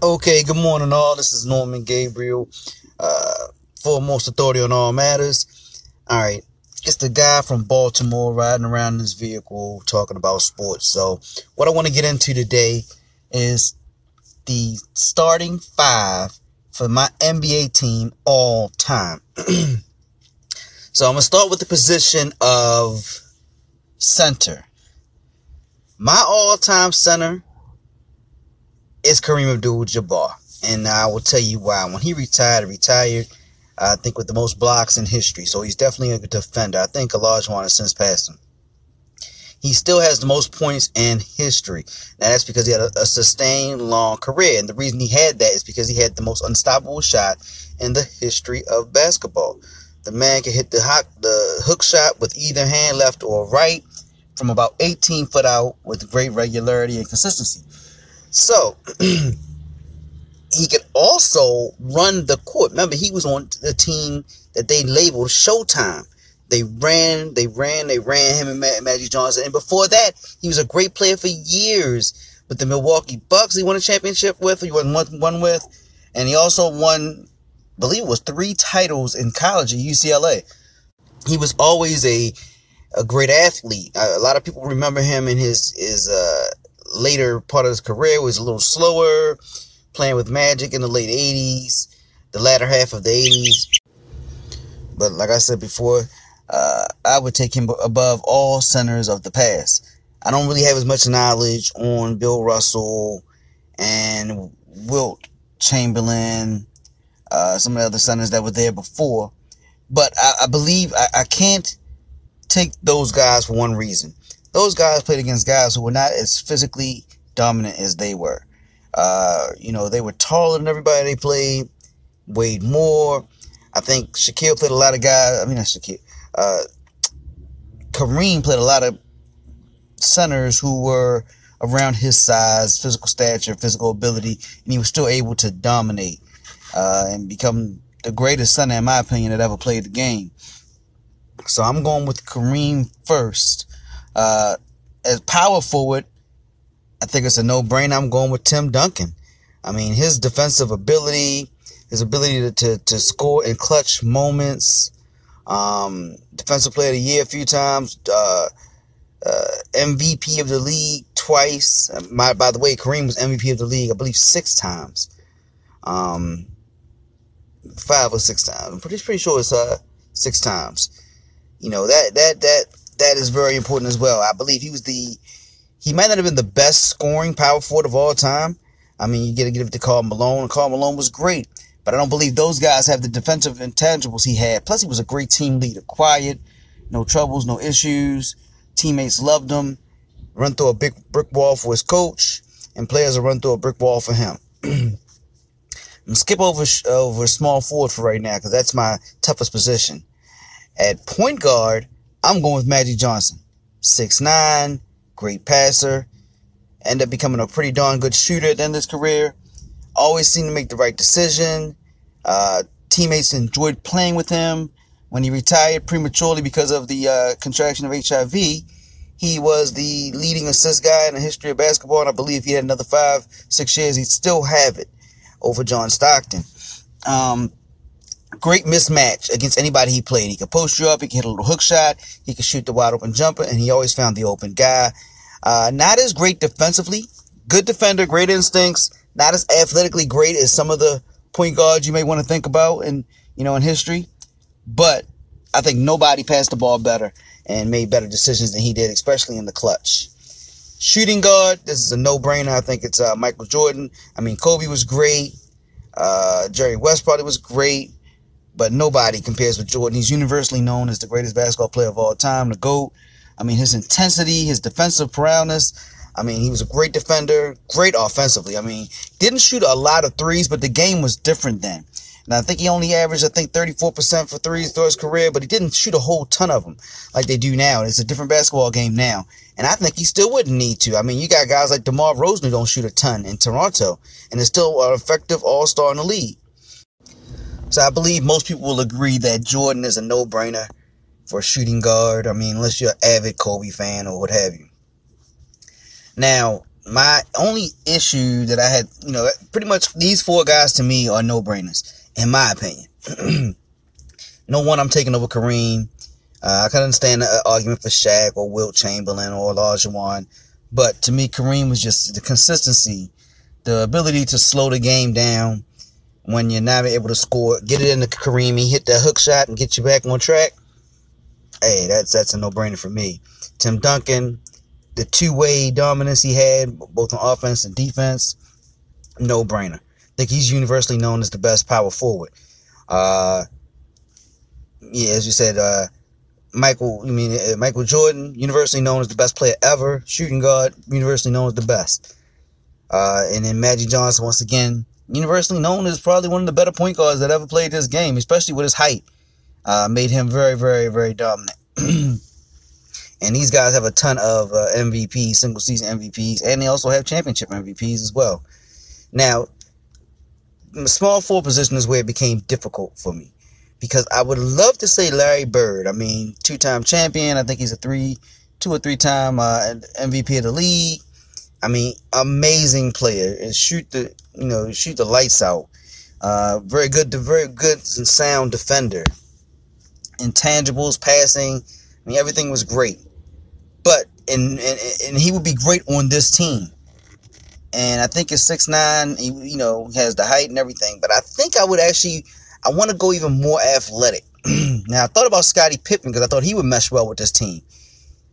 Okay, good morning, all. This is Norman Gabriel, uh, foremost authority on all matters. All right, it's the guy from Baltimore riding around in his vehicle talking about sports. So, what I want to get into today is the starting five for my NBA team all time. so, I'm going to start with the position of center. My all time center is Kareem Abdul-Jabbar, and I will tell you why. When he retired, retired, I think with the most blocks in history. So he's definitely a defender. I think Olajuwon has since passed him. He still has the most points in history. Now that's because he had a, a sustained long career, and the reason he had that is because he had the most unstoppable shot in the history of basketball. The man can hit the the hook shot with either hand, left or right, from about 18 foot out with great regularity and consistency. So he could also run the court. Remember, he was on the team that they labeled Showtime. They ran, they ran, they ran him and Magic Johnson. And before that, he was a great player for years with the Milwaukee Bucks. He won a championship with, he won one, with, and he also won, I believe it was three titles in college at UCLA. He was always a a great athlete. A lot of people remember him in his his uh, later part of his career was a little slower, playing with Magic in the late 80s, the latter half of the 80s. But like I said before, uh, I would take him above all centers of the past. I don't really have as much knowledge on Bill Russell and Wilt Chamberlain, uh, some of the other centers that were there before. But I, I believe I, I can't take those guys for one reason those guys played against guys who were not as physically dominant as they were. Uh, you know, they were taller than everybody they played, weighed more. I think Shaquille played a lot of guys. I mean, not Shaquille. Uh, Kareem played a lot of centers who were around his size, physical stature, physical ability, and he was still able to dominate uh, and become the greatest center, in my opinion, that ever played the game. So I'm going with Kareem first. Uh, as power forward, I think it's a no-brainer. I'm going with Tim Duncan. I mean, his defensive ability, his ability to, to, to score in clutch moments, um, defensive player of the year a few times, uh, uh, MVP of the league twice. My, by the way, Kareem was MVP of the league, I believe, six times. Um, five or six times. I'm pretty, pretty sure it's, uh, six times. You know, that, that, that, that is very important as well. I believe he was the he might not have been the best scoring power forward of all time. I mean, you get to give it to Karl Malone. Karl Malone was great, but I don't believe those guys have the defensive intangibles he had. Plus, he was a great team leader, quiet, no troubles, no issues. Teammates loved him. Run through a big brick wall for his coach, and players will run through a brick wall for him. I'm skip over over small forward for right now because that's my toughest position. At point guard, I'm going with Magic Johnson. Six nine, great passer. end up becoming a pretty darn good shooter at the end of his career. Always seemed to make the right decision. Uh, teammates enjoyed playing with him. When he retired prematurely because of the uh, contraction of HIV, he was the leading assist guy in the history of basketball, and I believe he had another five, six years, he'd still have it over John Stockton. Um, great mismatch against anybody he played. He could post you up, he could hit a little hook shot, he could shoot the wide open jumper, and he always found the open guy. Uh, not as great defensively, good defender, great instincts, not as athletically great as some of the point guards you may want to think about in, you know, in history. But I think nobody passed the ball better and made better decisions than he did, especially in the clutch. Shooting guard, this is a no-brainer. I think it's uh, Michael Jordan. I mean, Kobe was great. Uh, Jerry West probably was great but nobody compares with Jordan. He's universally known as the greatest basketball player of all time, the GOAT. I mean, his intensity, his defensive prowess. I mean, he was a great defender, great offensively. I mean, didn't shoot a lot of threes, but the game was different then. And I think he only averaged, I think, 34% for threes throughout his career, but he didn't shoot a whole ton of them like they do now. It's a different basketball game now. And I think he still wouldn't need to. I mean, you got guys like DeMar DeRozan who don't shoot a ton in Toronto and is still an effective all-star in the league. So I believe most people will agree that Jordan is a no-brainer for a shooting guard. I mean, unless you're an avid Kobe fan or what have you. Now, my only issue that I had, you know, pretty much these four guys to me are no brainers, in my opinion. no one I'm taking over Kareem. Uh, I can understand the argument for Shaq or Wilt Chamberlain or Olajuwon, but to me, Kareem was just the consistency, the ability to slow the game down when you're not able to score, get it into Kareem, he hit that hook shot and get you back on track. Hey, that's that's a no-brainer for me. Tim Duncan, the two-way dominance he had, both on offense and defense, no-brainer. I think he's universally known as the best power forward. Uh, yeah, as you said, uh, Michael, I mean, uh, Michael Jordan, universally known as the best player ever, shooting guard, universally known as the best. Uh, and then Magic Johnson, once again, universally known as probably one of the better point guards that ever played this game, especially with his height. Uh, made him very, very, very dominant. and these guys have a ton of uh, MVPs, single season MVPs, and they also have championship MVPs as well. Now, small forward position is where it became difficult for me because I would love to say Larry Bird. I mean, two-time champion. I think he's a three, two or three-time uh, MVP of the league. I mean, amazing player and shoot the you know shoot the lights out. Uh, very good, very good and sound defender. Intangibles, passing, I mean everything was great. But and and, and he would be great on this team. And I think it's six nine. He, you know, has the height and everything. But I think I would actually I want to go even more athletic. now, I thought about Scottie Pippen because I thought he would mesh well with this team.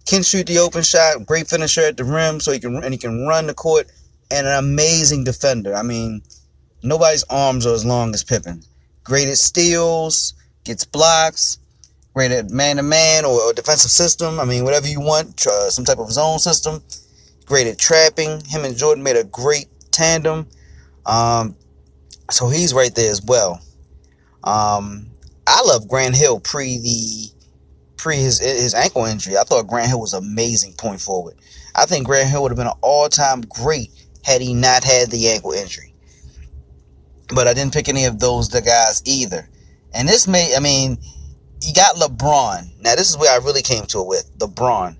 Can shoot the open shot, great finisher at the rim, so he can and he can run the court, and an amazing defender. I mean, nobody's arms are as long as Pippen. Great at steals, gets blocks, great at man to man or defensive system. I mean, whatever you want, uh, some type of zone system. Great at trapping. Him and Jordan made a great tandem. Um, so he's right there as well. Um, I love Grant Hill pre the pre his his ankle injury. I thought Grant Hill was amazing point forward. I think Grant Hill would have been an all time great had he not had the ankle injury. But I didn't pick any of those the guys either. And this may I mean, you got LeBron. Now this is where I really came to it with LeBron.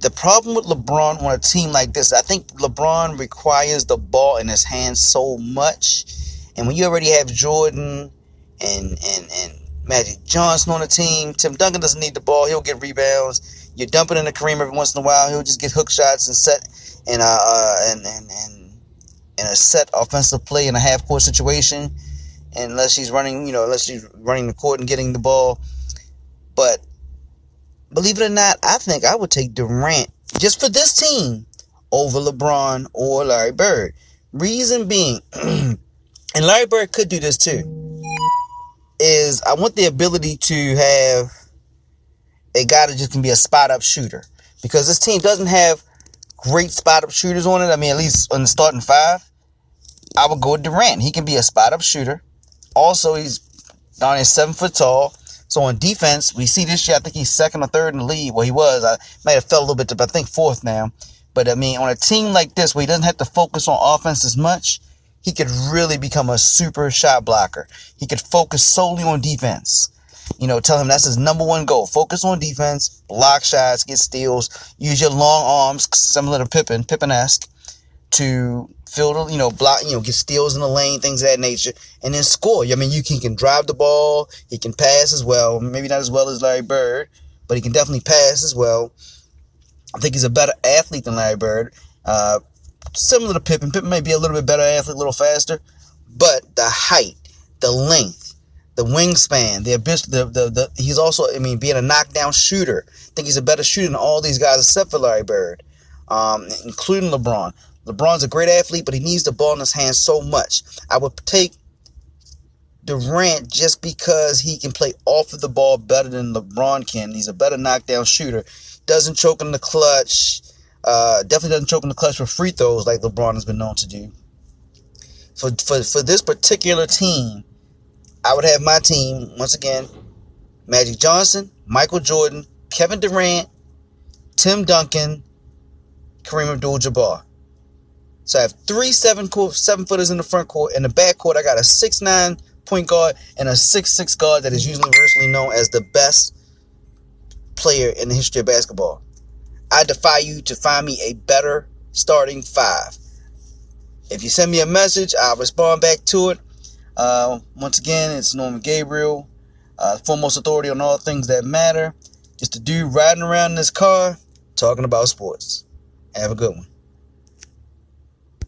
The problem with LeBron on a team like this, I think LeBron requires the ball in his hands so much. And when you already have Jordan and and and Magic Johnson on the team. Tim Duncan doesn't need the ball; he'll get rebounds. You're dumping in the Kareem every once in a while; he'll just get hook shots and set in a uh, and and and in a set offensive play in a half court situation. Unless he's running, you know, unless he's running the court and getting the ball. But believe it or not, I think I would take Durant just for this team over LeBron or Larry Bird. Reason being, and Larry Bird could do this too is I want the ability to have a guy that just can be a spot up shooter because this team doesn't have great spot up shooters on it. I mean, at least on the starting five, I would go with Durant. He can be a spot up shooter. Also, he's down there seven foot tall. So on defense, we see this year. I think he's second or third in the league. Well, he was. I might have fell a little bit, but I think fourth now. But I mean, on a team like this where he doesn't have to focus on offense as much, he could really become a super shot blocker. He could focus solely on defense. You know, tell him that's his number one goal. Focus on defense, block shots, get steals, use your long arms, similar to Pippen, Pippen-esque, to fill, the, you know, block, you know, get steals in the lane, things of that nature, and then score. I mean, you can, can drive the ball, he can pass as well. Maybe not as well as Larry Bird, but he can definitely pass as well. I think he's a better athlete than Larry Bird. Uh, similar to Pippen. Pippen may be a little bit better athlete, a little faster, but the height, the length, the wingspan, the abyss, the, the, the, he's also, I mean, being a knockdown shooter. I think he's a better shooter than all these guys except for Larry Bird, um, including LeBron. LeBron's a great athlete, but he needs the ball in his hands so much. I would take Durant just because he can play off of the ball better than LeBron can. He's a better knockdown shooter. Doesn't choke in the clutch. Uh, definitely doesn't choke in the clutch for free throws like LeBron has been known to do. For, for, for this particular team, I would have my team, once again, Magic Johnson, Michael Jordan, Kevin Durant, Tim Duncan, Kareem Abdul-Jabbar. So I have three seven court, seven footers in the front court. In the back court, I got a six nine point guard and a six six guard that is usually universally known as the best player in the history of basketball. I defy you to find me a better starting five. If you send me a message, I'll respond back to it. Uh, once again, it's Norman Gabriel, uh, foremost authority on all things that matter. Just a dude riding around in his car talking about sports. Have a good one.